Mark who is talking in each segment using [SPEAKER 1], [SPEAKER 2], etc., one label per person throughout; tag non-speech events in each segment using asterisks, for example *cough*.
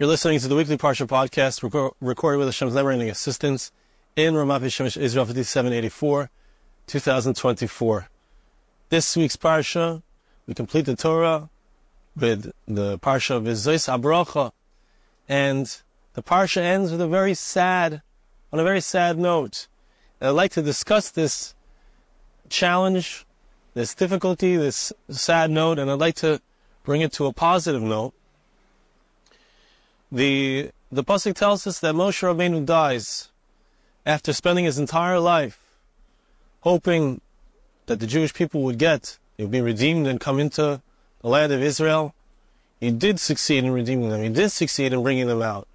[SPEAKER 1] You're listening to the weekly Parsha podcast reco- recorded with Hashem's never-ending assistance in Ramat Shemesh Israel 5784, 2024. This week's Parsha, we complete the Torah with the Parsha of Vzos Habracha, and the Parsha ends with a very sad, on a very sad note. And I'd like to discuss this challenge, this difficulty, this sad note, and I'd like to bring it to a positive note. The the pasuk tells us that Moshe Rabbeinu dies after spending his entire life hoping that the Jewish people would get, they would be redeemed and come into the land of Israel. He did succeed in redeeming them. He did succeed in bringing them out.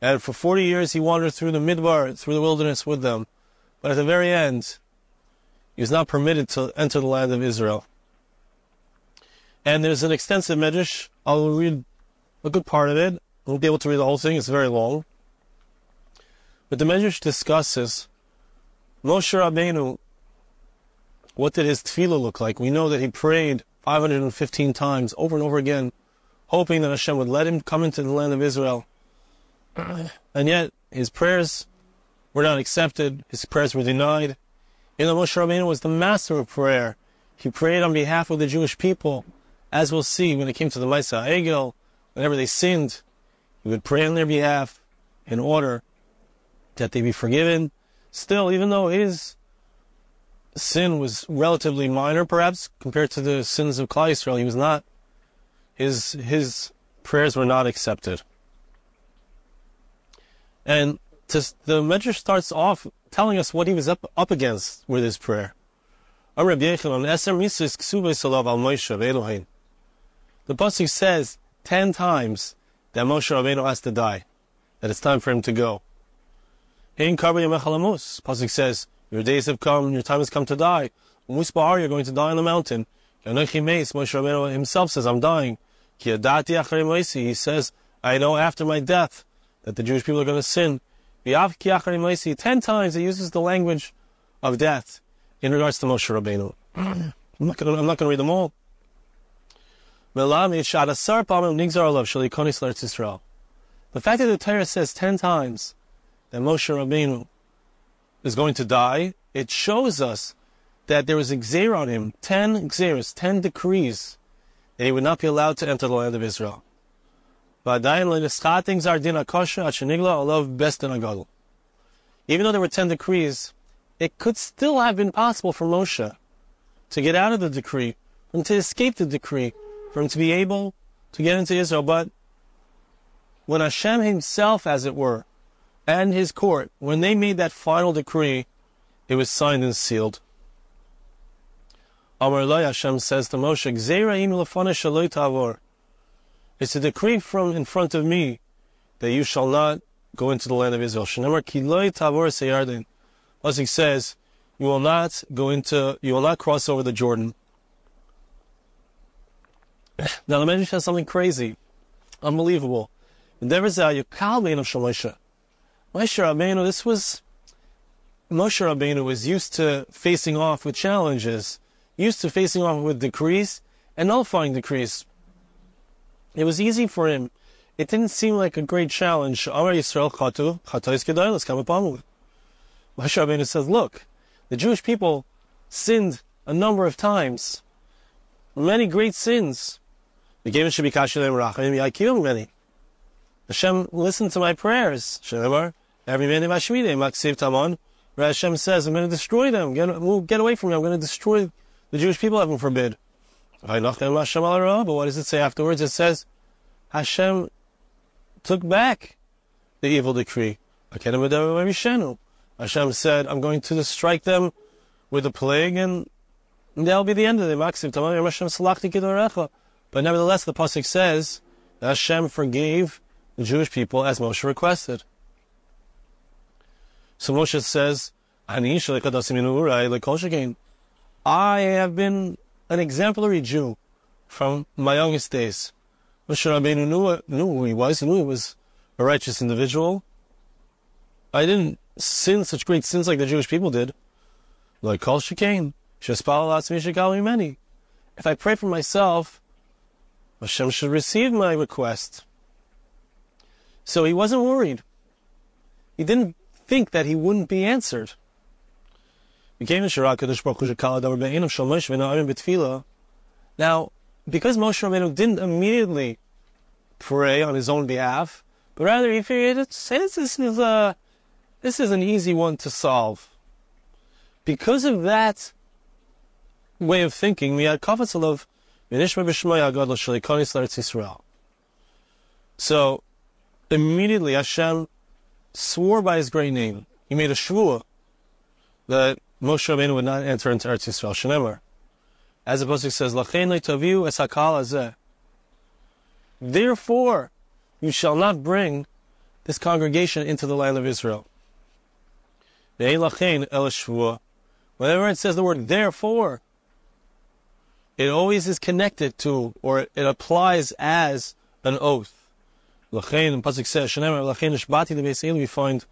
[SPEAKER 1] And for 40 years he wandered through the midbar, through the wilderness with them. But at the very end, he was not permitted to enter the land of Israel. And there's an extensive medrash. I'll read a good part of it. Won't be able to read the whole thing. It's very long. But the medrash discusses Moshe Rabbeinu. What did his tefillah look like? We know that he prayed 515 times over and over again, hoping that Hashem would let him come into the land of Israel. *clears throat* And yet, his prayers were not accepted. His prayers were denied. You know, Moshe Rabbeinu was the master of prayer. He prayed on behalf of the Jewish people. As we'll see when it came to the Maisa Egel, whenever they sinned, he would pray on their behalf in order that they be forgiven. Still, even though his sin was relatively minor, perhaps, compared to the sins of Klal Yisrael, he was not, his, his prayers were not accepted. And to, the Medrash starts off telling us what he was up, up against with his prayer. The Pasuk says ten times that Moshe Rabbeinu has to die, that it's time for him to go. In Pasuk says, your days have come, your time has come to die. Muspahar, you're going to die on the mountain. Moshe Rabbeinu himself says, I'm dying. He says, I know after my death that the Jewish people are going to sin. Ten times he uses the language of death in regards to Moshe Rabbeinu. *clears throat* I'm not going to read them all. The fact that the Torah says ten times that Moshe Rabbeinu is going to die, it shows us that there was a gzera on him, ten gzeras, ten decrees, that he would not be allowed to enter the land of Israel. Even though there were ten decrees, it could still have been possible for Moshe to get out of the decree, and to escape the decree, for him to be able to get into Israel. But when Hashem himself, as it were, and his court, when they made that final decree, it was signed and sealed. Amar Hashem says to Moshe, it's a decree from in front of me that you shall not go into the land of Israel. Shnamar kiloi tavor seyarden. As he says, you will not go into, you will not cross over the Jordan. Now the Medrash has something crazy, unbelievable. And there is a Yukal Beinu Shalosha. Moshe Rabbeinu, this was, Moshe Rabbeinu was used to facing off with challenges, used to facing off with decrees and nullifying decrees. It was easy for him. It didn't seem like a great challenge. Upon Moshe Rabbeinu says, look, the Jewish people sinned a number of times. Many great sins. The game should be Kashulem Rachel. I killed many. Hashem listened to my prayers. Shemar, every man in Mashmide, Maksiv Tamon. where Hashem says, I'm going to destroy them. Get, get away from me. I'm going to destroy the Jewish people, heaven forbid. But what does it say afterwards? It says, Hashem took back the evil decree. Hashem said, I'm going to strike them with a plague and that'll be the end of it. But nevertheless, the Pasuk says, that Hashem forgave the Jewish people as Moshe requested. So Moshe says, I have been an exemplary Jew from my youngest days. Moshe Rabbeinu knew, knew who he was, he knew he was a righteous individual. I didn't sin such great sins like the Jewish people did. Like Kol Shekain, many. If I pray for myself, Hashem should receive my request. So he wasn't worried. He didn't think that he wouldn't be answered. Now, because Moshe Rabbeinu didn't immediately pray on his own behalf, but rather he figured, this is a, this is an easy one to solve. Because of that way of thinking, we had Kafatzalov, so, immediately Hashem swore by his great name. He made a shvua that Moshe Rabbeinu would not enter into Eretz Yisrael. Shenemar. As the Pasuk says, Lachein le'taviu es hakal hazeh. Therefore, you shall not bring this congregation into the land of Israel. Whenever it says the word therefore, it always is connected to, or it applies as an oath. Lachein, Pasuk says, Shenemar, Lachein ishbati the Beis we find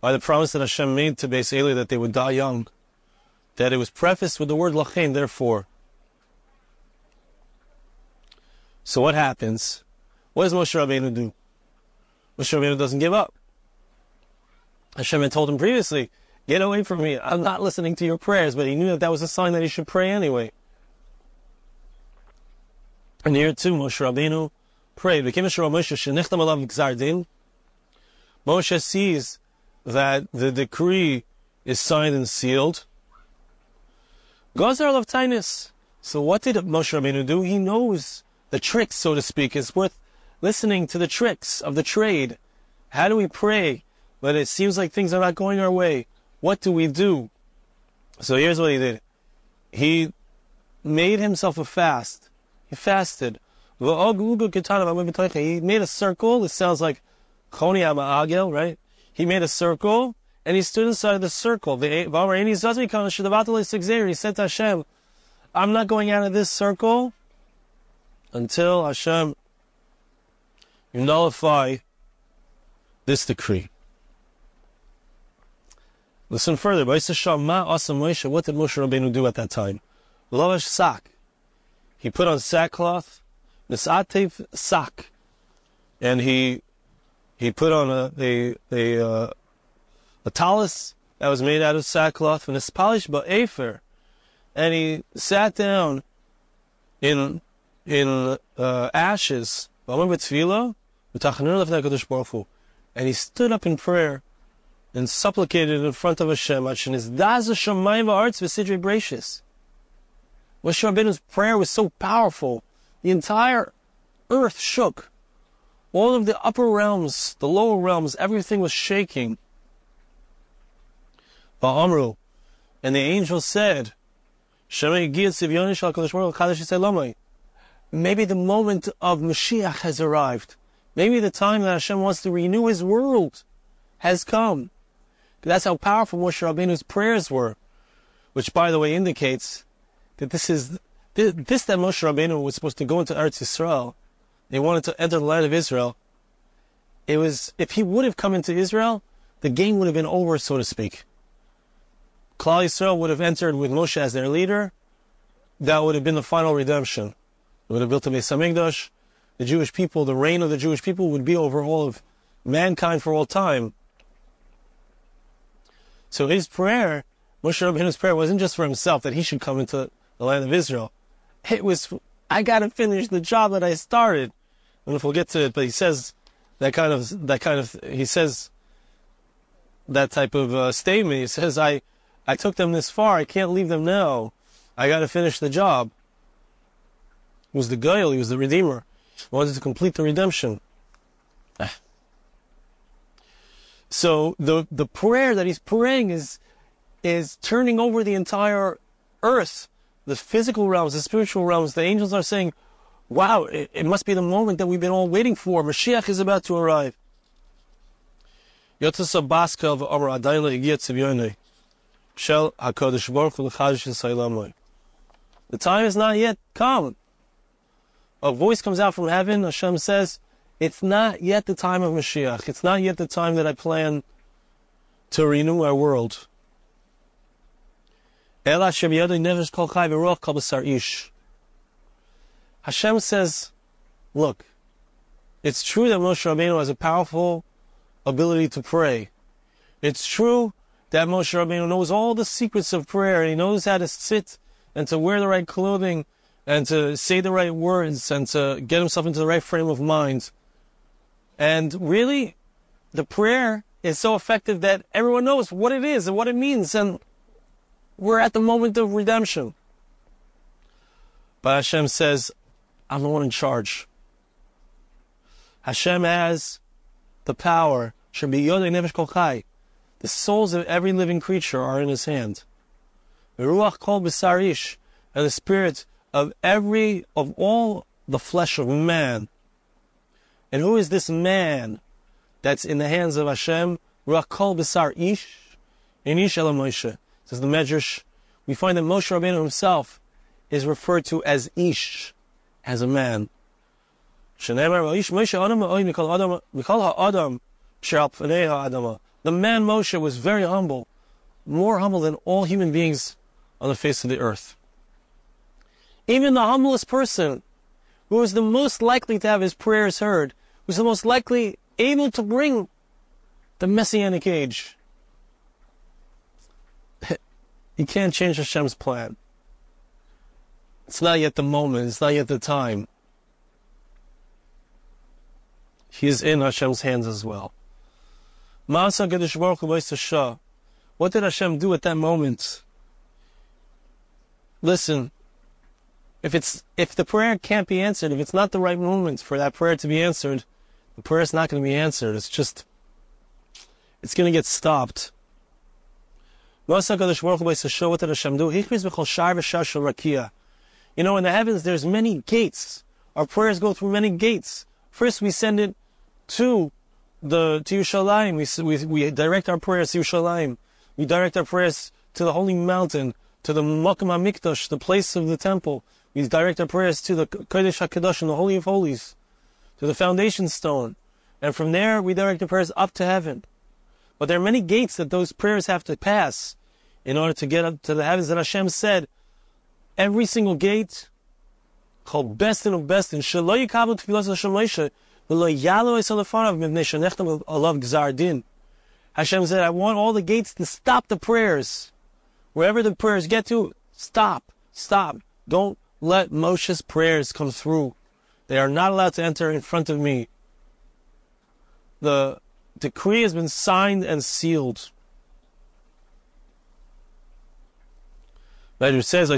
[SPEAKER 1] by the promise that Hashem made to Beis that they would die young, that it was prefaced with the word Lachein, therefore. So what happens? What does Moshe Rabbeinu do? Moshe Rabbeinu doesn't give up. Hashem had told him previously, get away from me, I'm not listening to your prayers, but he knew that that was a sign that he should pray anyway. And here too, Moshe Rabbeinu prayed. Moshe Moshe sees that the decree is signed and sealed. Gazar of Tainis. So what did Moshe Rabbeinu do? He knows the tricks, so to speak. It's worth listening to the tricks of the trade. How do we pray? But it seems like things are not going our way. What do we do? So here's what he did. He made himself a fast. He fasted. Oh, he made a circle. It sounds like Choni Agel, right? He made a circle and he stood inside the circle. Eh, he said to Hashem, I'm not going out of this circle until Hashem, you nullify this decree. Listen further. What did Moshe Rabbeinu do at that time? He put on sackcloth, misatev sak, and he he put on a a a, uh, a that was made out of sackcloth and it's polished by afer, and he sat down in in uh, ashes. And he stood up in prayer and supplicated in front of Hashem. Moshe Rabbeinu's prayer was so powerful, the entire earth shook. All of the upper realms, the lower realms, everything was shaking. Ba'amru, and the angel said, Maybe the moment of Mashiach has arrived. Maybe the time that Hashem wants to renew His world has come. That's how powerful Moshe Rabbeinu's prayers were, which, by the way, indicates that this is this that Moshe Rabbeinu was supposed to go into Eretz Yisrael they wanted to enter the land of Israel, it was, if he would have come into Israel, the game would have been over, so to speak. Klal Yisrael would have entered with Moshe as their leader. That would have been the final redemption. They would have built a Beis Hamikdash. The Jewish people, the reign of the Jewish people would be over all of mankind for all time. So his prayer, Moshe Rabbeinu's prayer wasn't just for himself that he should come into the land of Israel. It was I gotta finish the job that I started. And if we'll get to it, but he says that kind of, that kind of, he says that type of uh, statement. He says, I, I took them this far. I can't leave them now. I gotta finish the job. He was the goel. He was the redeemer. He wanted to complete the redemption. *sighs* So the, the prayer that he's praying is, is turning over the entire earth the physical realms, the spiritual realms, the angels are saying, wow, it, it must be the moment that we've been all waiting for. Mashiach is about to arrive. The time is not yet come. A voice comes out from heaven. Hashem says, it's not yet the time of Mashiach. It's not yet the time that I plan to renew our world. Hashem says, look, It's true that Moshe Rabbeinu has a powerful ability to pray. It's true that Moshe Rabbeinu knows all the secrets of prayer and he knows how to sit and to wear the right clothing and to say the right words and to get himself into the right frame of mind. And really, the prayer is so effective that everyone knows what it is and what it means and we're at the moment of redemption. But Hashem says, I'm the one in charge. Hashem has the power. The souls of every living creature are in His hand. And the spirit of every, of all the flesh of man. And who is this man that's in the hands of Hashem? Ruach kol b'sar ish, in ish el. Says the Medrash, we find that Moshe Rabbeinu himself is referred to as ish, as a man. The man Moshe was very humble, more humble than all human beings on the face of the earth. Even the humblest person, who was the most likely to have his prayers heard, was the most likely able to bring the messianic age. You can't change Hashem's plan. It's not yet the moment, it's not yet the time. He is in Hashem's hands as well. What did Hashem do at that moment? Listen, if it's if the prayer can't be answered, if it's not the right moment for that prayer to be answered, the prayer is not going to be answered. It's just it's going to get stopped. What did Hashem do? You know, in the heavens, there's many gates. Our prayers go through many gates. First, we send it to the to Yerushalayim. We, we, we direct our prayers to Yerushalayim. We direct our prayers to the holy mountain, to the Makam HaMikdash, the place of the temple. We direct our prayers to the Kodesh HaKadosh, the Holy of Holies, to the foundation stone. And from there, we direct our prayers up to heaven. But there are many gates that those prayers have to pass in order to get up to the heavens. And Hashem said, every single gate, called best and best Moshe, Hashem said, I want all the gates to stop the prayers. Wherever the prayers get to, stop, stop. Don't let Moshe's prayers come through. They are not allowed to enter in front of me. The decree has been signed and sealed. Medrash says,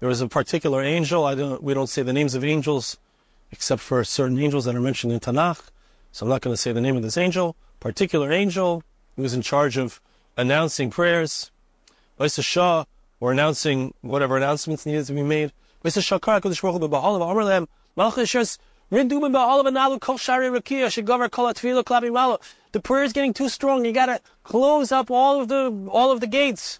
[SPEAKER 1] there was a particular angel. I don't, we don't say the names of angels except for certain angels that are mentioned in Tanakh. So I'm not going to say the name of this angel. Particular angel who was in charge of announcing prayers. Vaisa Shah, or announcing whatever announcements needed to be made. Shah The prayer is getting too strong. You gotta close up all of the, all of the gates.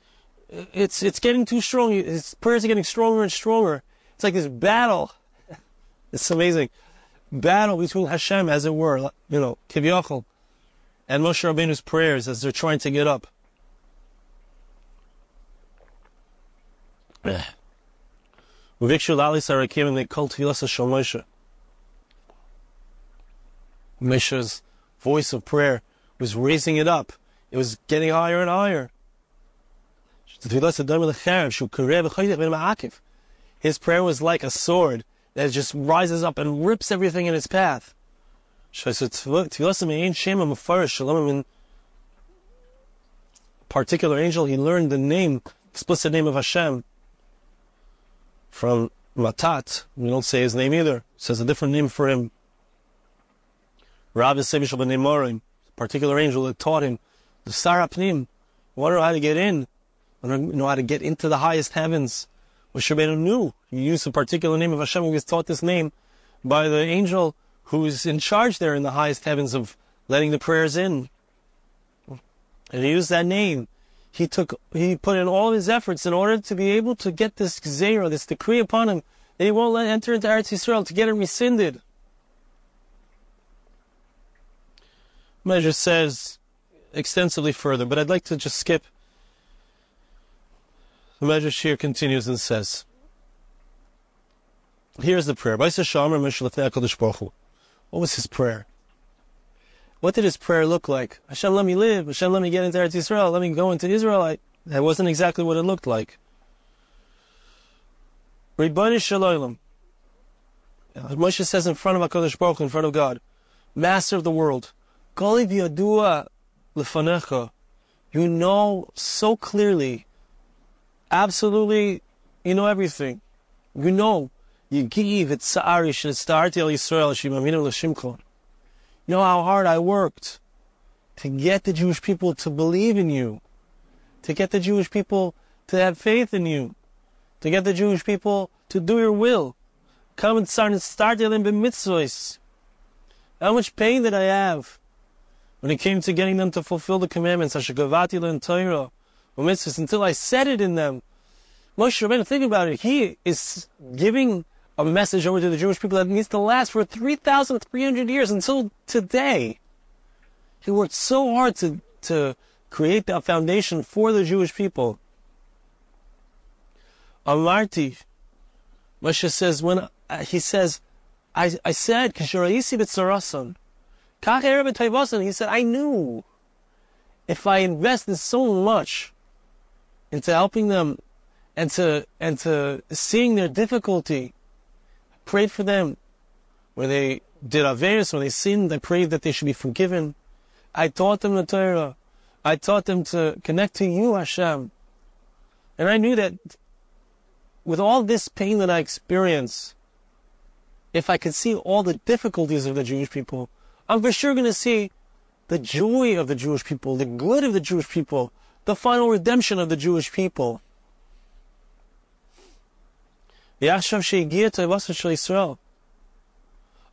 [SPEAKER 1] It's, it's getting too strong. His prayers are getting stronger and stronger. It's like this battle *laughs* it's amazing. Battle between Hashem, as it were, you know, Kivyachol, and Moshe Rabbeinu's prayers as they're trying to get up. *sighs* Moshe's voice of prayer was raising it up. It was getting higher and higher. His prayer was like a sword that just rises up and rips everything in its path. Particular angel, he learned the name, explicit name of Hashem from Matat. We don't say his name either. It says a different name for him. Rav Sevish particular angel that taught him the Sarapnim. Know how to get in, to know how to get into the highest heavens. Moshe Rabbeinu knew. He used a particular name of Hashem. He was taught this name by the angel who's in charge there in the highest heavens of letting the prayers in. And he used that name. He took, he put in all his efforts in order to be able to get this gzeira, this decree upon him that he won't let enter into Eretz Yisrael to get it rescinded. Measure says extensively further, but I'd like to just skip the Medrash here continues and says, Here's the prayer. What was his prayer? What did his prayer look like? Hashem, let me live. Hashem, let me get into Eretz Israel. Let me go into Israel. That wasn't exactly what it looked like. Ribbani Shalom. Moshe says in front of HaKadosh Baruch in front of God, Master of the world, Goli v'yadua lefanecha. You know so clearly, absolutely, you know everything. You know, you give it sa'ari shenastarti el Yisrael shimaminu l'shimkon. You know how hard I worked to get the Jewish people to believe in you, to get the Jewish people to have faith in you, to get the Jewish people to do your will. Come and start and start them b'mitzvahs. How much pain did I have when it came to getting them to fulfill the commandments, Hashagavati and Torah, mitzvahs, until I said it in them. Moshe Rabbeinu, think about it. He is giving a message over to the Jewish people that needs to last for 3,300 years until today. He worked so hard to, to create that foundation for the Jewish people. Amarti, Moshe says, when, uh, he says, I, I said, Kisharaisi b'tzarasan, he said, I knew if I invested so much into helping them and to, and to seeing their difficulty, prayed for them. When they did Averis, when they sinned, I prayed that they should be forgiven. I taught them the Torah. I taught them to connect to you, Hashem. And I knew that with all this pain that I experienced, if I could see all the difficulties of the Jewish people, I'm for sure going to see the joy of the Jewish people, the good of the Jewish people, the final redemption of the Jewish people. ועכשיו שהגיע תאבוסת של ישראל,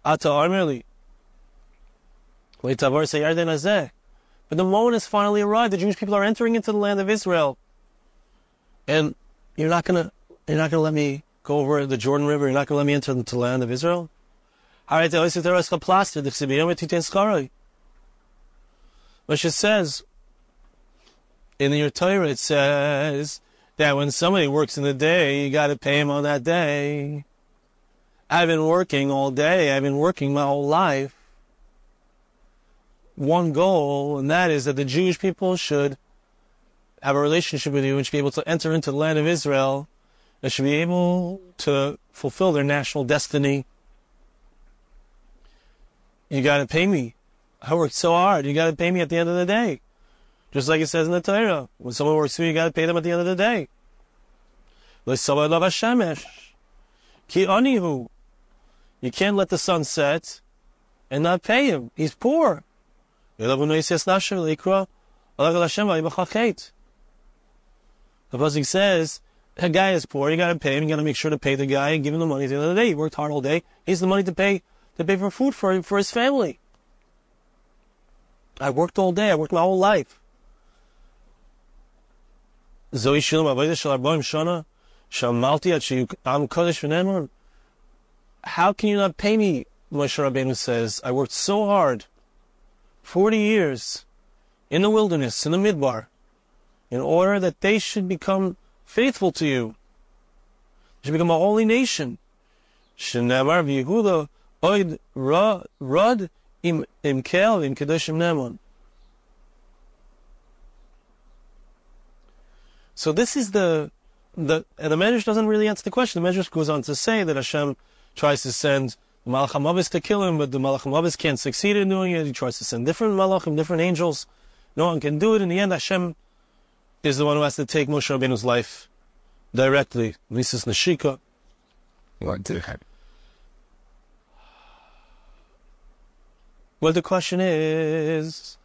[SPEAKER 1] אתה אומר לי, ותעבור את הירדן הזה. But the moment has finally arrived. The Jewish people are entering into the land of Israel. And you're not gonna, you're not gonna let me go over the Jordan River. You're not gonna let me enter into the land of Israel. Which it says, in your Torah it says, that when somebody works in the day, you got to pay him on that day. I've been working all day. I've been working my whole life. One goal, and that is that the Jewish people should have a relationship with you and should be able to enter into the land of Israel and should be able to fulfill their national destiny. You got to pay me. I worked so hard. You got to pay me at the end of the day. Just like it says in the Torah. When someone works for you, you gotta pay them at the end of the day. Ki anihu. You can't let the sun set and not pay him. He's poor. The Pasuk says, a guy is poor, you gotta pay him, you gotta make sure to pay the guy and give him the money at the end of the day. He worked hard all day. He has the money to pay, to pay for food for, for his family. I worked all day, I worked my whole life. זוהי שילום עבודה של ארבעים שנה, שעמלתי עד שעם קודש ונאמר. How can you not pay me? Moshe Rabbeinu says, I worked so hard, 40 years, in the wilderness, in the midbar, in order that they should become faithful to you. They should become a holy nation. שנאמר ויהודה Oid rod im kel im kedoshim nemon. So this is the the and the Medrash doesn't really answer the question. The Medrash goes on to say that Hashem tries to send the Malachim Abbas to kill him, but the Malachim Abbas can't succeed in doing it. He tries to send different Malachim, different angels. No one can do it. In the end, Hashem is the one who has to take Moshe Rabbeinu's life directly. This is Neshika.
[SPEAKER 2] What do have
[SPEAKER 1] Well, the question is,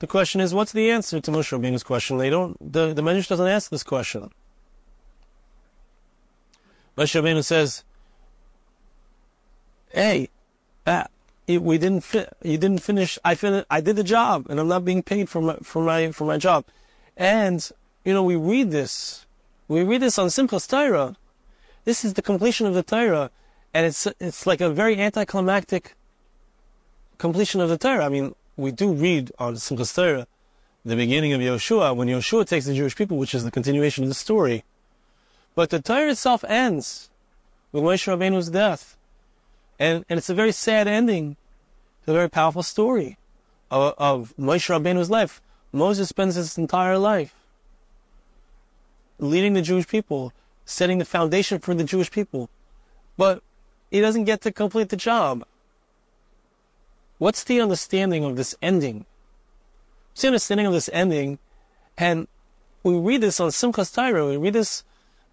[SPEAKER 1] the question is, what's the answer to Moshe Rabbeinu's question? They don't. The the Medrash doesn't ask this question. Moshe Rabbeinu says, "Hey, uh, we didn't fi- you didn't finish. I fin- I did the job, and I'm not being paid for my for my for my job." And you know, we read this. We read this on Simchas Torah. This is the completion of the Torah, and it's it's like a very anticlimactic completion of the Torah. I mean, we do read on Simchas Torah the beginning of Yoshua, when Yoshua takes the Jewish people, which is the continuation of the story. But the Torah itself ends with Moshe Rabbeinu's death. And, and it's a very sad ending to a very powerful story of, of Moshe Rabbeinu's life. Moses spends his entire life leading the Jewish people, setting the foundation for the Jewish people. But he doesn't get to complete the job. What's the understanding of this ending? What's the understanding of this ending? And we read this on Simchas Torah. We read this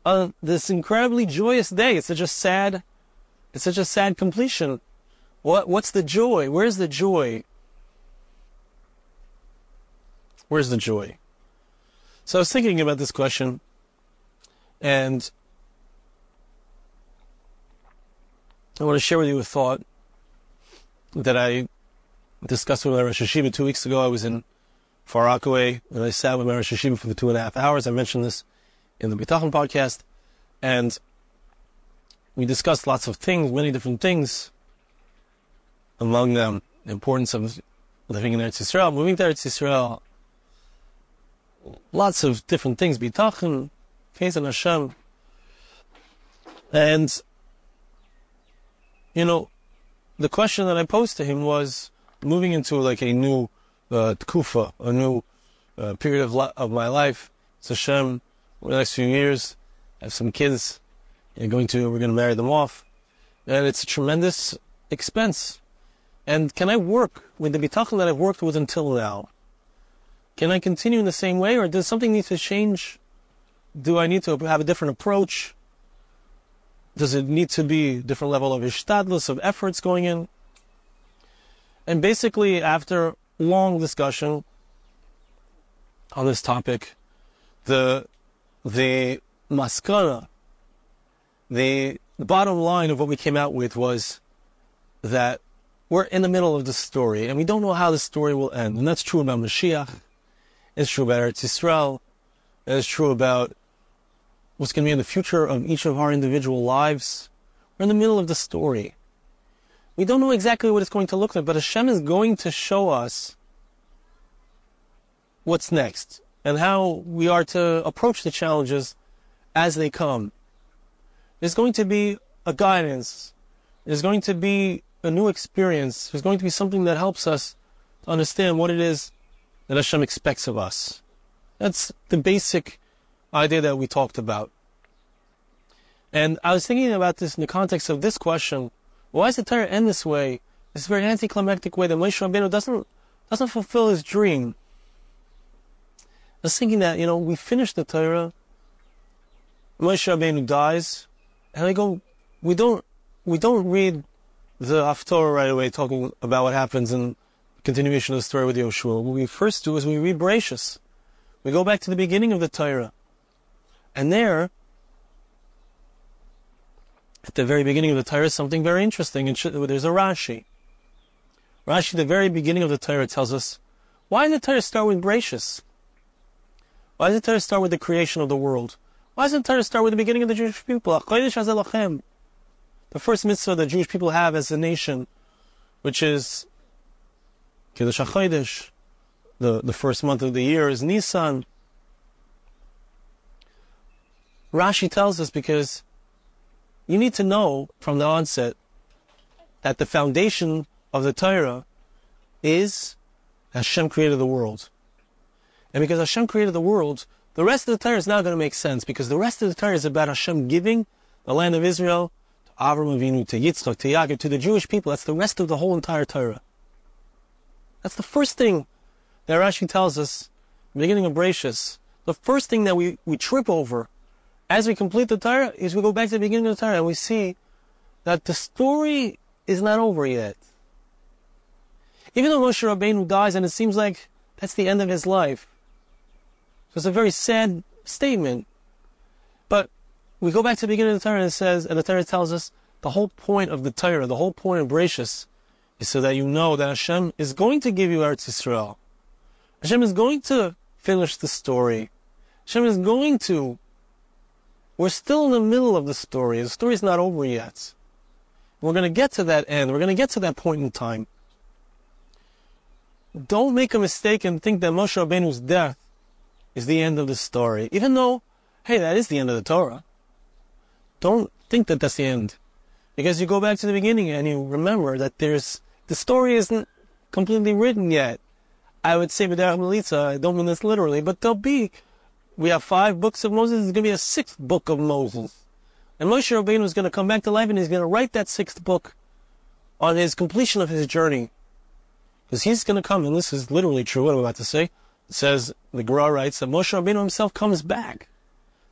[SPEAKER 1] on this incredibly joyous day. It's such a sad, it's such a sad completion. What, what's the joy? Where's the joy? Where's the joy? So I was thinking about this question, and I want to share with you a thought that I discussed with my Rosh Yeshiva two weeks ago. I was in Far Rockaway and I sat with my Rosh Yeshiva for the two and a half hours. I mentioned this in the Bitachon podcast, and we discussed lots of things, many different things. Among them, the importance of living in Eretz Yisrael, moving to Eretz Yisrael, lots of different things, Bitachon, faith in Hashem, and you know, the question that I posed to him was moving into like a new uh, tkufa, a new uh, period of, li- of my life. It's Hashem, over the next few years, I have some kids, and going to, we're going to marry them off. And it's a tremendous expense. And can I work with the bitachon that I've worked with until now? Can I continue in the same way, or does something need to change? Do I need to have a different approach? Does it need to be a different level of ishtadlus, of efforts going in? And basically, after long discussion on this topic, the the maskana, the, the bottom line of what we came out with was that we're in the middle of the story and we don't know how the story will end. And that's true about Mashiach. It's true about Eretz Yisrael. It's true about what's going to be in the future of each of our individual lives. We're in the middle of the story. We don't know exactly what it's going to look like, but Hashem is going to show us what's next and how we are to approach the challenges as they come. There's going to be a guidance. There's going to be a new experience. There's going to be something that helps us to understand what it is that Hashem expects of us. That's the basic idea that we talked about. And I was thinking about this in the context of this question. Why does the Torah end this way? This very anticlimactic way that Moshe Rabbeinu doesn't, doesn't fulfill his dream. I was thinking that, you know, we finish the Torah, Moshe Rabbeinu dies, and I go, we don't, we don't read the Haftorah right away talking about what happens in continuation of the story with Yoshua. What we first do is we read Bereshis. We go back to the beginning of the Torah. And there, at the very beginning of the Torah, something very interesting. And there's a Rashi. Rashi, the very beginning of the Torah, tells us why did the Torah start with Bereshis? Why does the Torah start with the creation of the world? Why doesn't the Torah start with the beginning of the Jewish people? The first mitzvah the Jewish people have as a nation, which is Kiddush HaChodesh, the, the first month of the year is Nisan. Rashi tells us because you need to know from the onset that the foundation of the Torah is Hashem created the world. And because Hashem created the world, the rest of the Torah is not going to make sense because the rest of the Torah is about Hashem giving the land of Israel to Avram Avinu, to Yitzchak, to Yaakov, to the Jewish people. That's the rest of the whole entire Torah. That's the first thing that Rashi tells us, beginning of Bereshis. The first thing that we, we trip over as we complete the Torah as we go back to the beginning of the Torah and we see that the story is not over yet. Even though Moshe Rabbeinu dies and it seems like that's the end of his life. So it's a very sad statement. But we go back to the beginning of the Torah and it says, and the Torah tells us the whole point of the Torah, the whole point of Bereshis, is so that you know that Hashem is going to give you Eretz Yisrael. Hashem is going to finish the story. Hashem is going to we're still in the middle of the story. The story's not over yet. We're going to get to that end. We're going to get to that point in time. Don't make a mistake and think that Moshe Rabbeinu's death is the end of the story. Even though, hey, that is the end of the Torah. Don't think that that's the end. Because you go back to the beginning and you remember that there's, the story isn't completely written yet. I would say with Melitza, I don't mean this literally, but there'll be, we have five books of Moses, there's going to be a sixth book of Moses. And Moshe Rabbeinu is going to come back to life and he's going to write that sixth book on his completion of his journey. Because he's going to come, and this is literally true, what I'm about to say. It says, the Gra writes that Moshe Rabbeinu himself comes back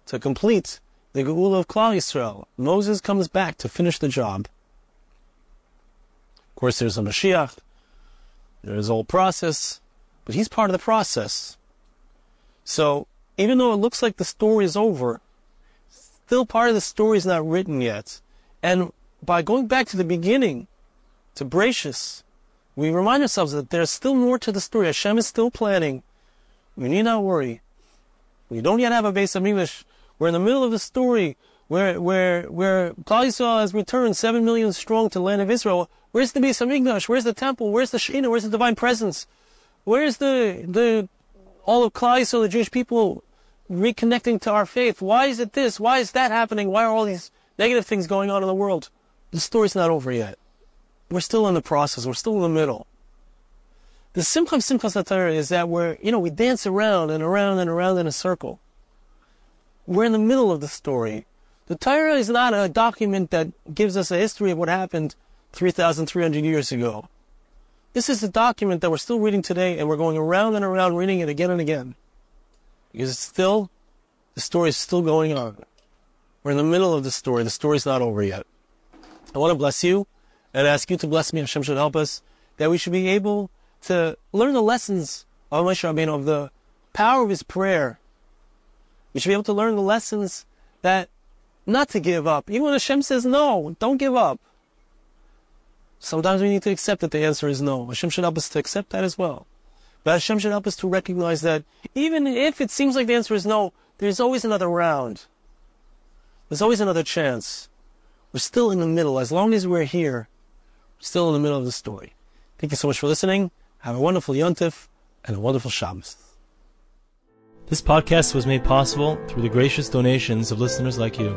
[SPEAKER 1] to complete the Geula of Klal Yisrael. Moses comes back to finish the job. Of course, there's a Mashiach. There's a whole process, but he's part of the process. So, even though it looks like the story is over, still part of the story is not written yet. And by going back to the beginning, to Bereshis, we remind ourselves that there's still more to the story. Hashem is still planning. We need not worry. We don't yet have a Beis Hamikdash. We're in the middle of the story where where where Klal Yisrael has returned seven million strong to the land of Israel. Where's the Beis Hamikdash? Where's the temple? Where's the Shina? Where's the divine presence? Where's the the all of Klal Yisrael, the Jewish people, reconnecting to our faith? Why is it this? Why is that happening? Why are all these negative things going on in the world? The story's not over yet. We're still in the process. We're still in the middle. The Simcha of Simchas Torah is that we're, you know, we dance around and around and around in a circle. We're in the middle of the story. The Torah is not a document that gives us a history of what happened 3,300 years ago. This is a document that we're still reading today and we're going around and around reading it again and again. Because it's still, the story is still going on. We're in the middle of the story. The story's not over yet. I want to bless you and ask you to bless me. Hashem should help us that we should be able to learn the lessons of Moshe Rabbeinu, of the power of his prayer. We should be able to learn the lessons that not to give up. Even when Hashem says no, don't give up. Sometimes we need to accept that the answer is no. Hashem should help us to accept that as well. But Hashem should help us to recognize that even if it seems like the answer is no, there's always another round. There's always another chance. We're still in the middle. As long as we're here, we're still in the middle of the story. Thank you so much for listening. Have a wonderful Yontif and a wonderful Shabbos. This podcast was made possible through the gracious donations of listeners like you.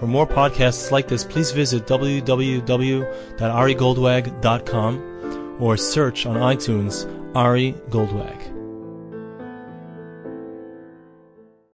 [SPEAKER 1] For more podcasts like this, please visit www.arigoldwag.com or search on iTunes Ari Goldwag.